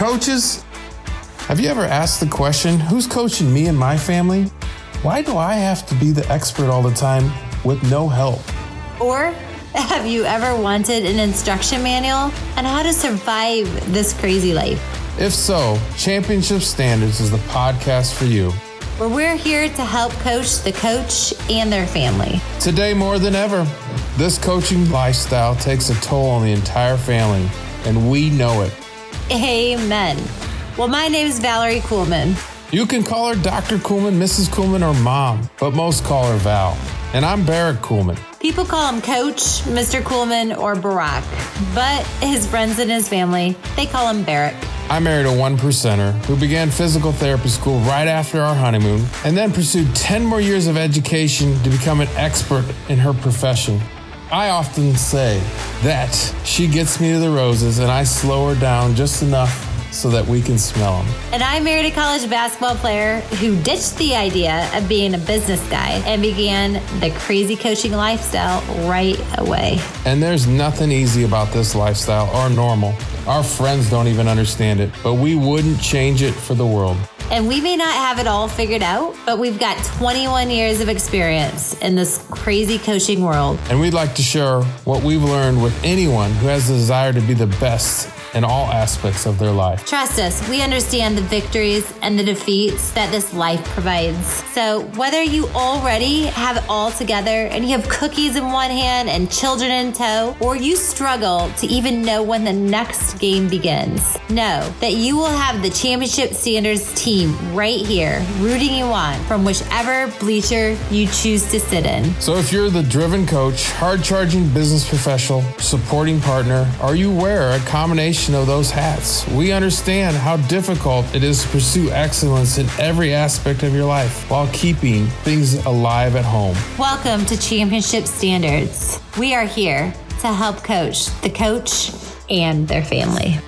Coaches, have you ever asked the question who's coaching me and my family? Why do I have to be the expert all the time with no help? Or have you ever wanted an instruction manual on how to survive this crazy life? If so, Championship Standards is the podcast for you. Where we're here to help coach the coach and their family. Today, more than ever, this coaching lifestyle takes a toll on the entire family, and we know it. Amen. Well, my name is Valerie Kuhlman. You can call her Dr. Kuhlman, Mrs. Kuhlman, or Mom, but most call her Val. And I'm Barrett Kuhlman. People call him Coach, Mr. Kuhlman, or Barack, but his friends and his family, they call him Barrett. I married a one percenter who began physical therapy school right after our honeymoon and then pursued 10 more years of education to become an expert in her profession. I often say that she gets me to the roses and I slow her down just enough so that we can smell them. And I married a college basketball player who ditched the idea of being a business guy and began the crazy coaching lifestyle right away. And there's nothing easy about this lifestyle or normal. Our friends don't even understand it, but we wouldn't change it for the world. And we may not have it all figured out, but we've got 21 years of experience in this crazy coaching world. And we'd like to share what we've learned with anyone who has the desire to be the best in all aspects of their life. Trust us, we understand the victories and the defeats that this life provides. So, whether you already have it all together and you have cookies in one hand and children in tow, or you struggle to even know when the next game begins, know that you will have the championship standards team right here rooting you on from whichever bleacher you choose to sit in. So, if you're the driven coach, hard charging business professional, supporting partner, are you wear a combination of those hats. We understand how difficult it is to pursue excellence in every aspect of your life while keeping things alive at home. Welcome to Championship Standards. We are here to help coach the coach and their family.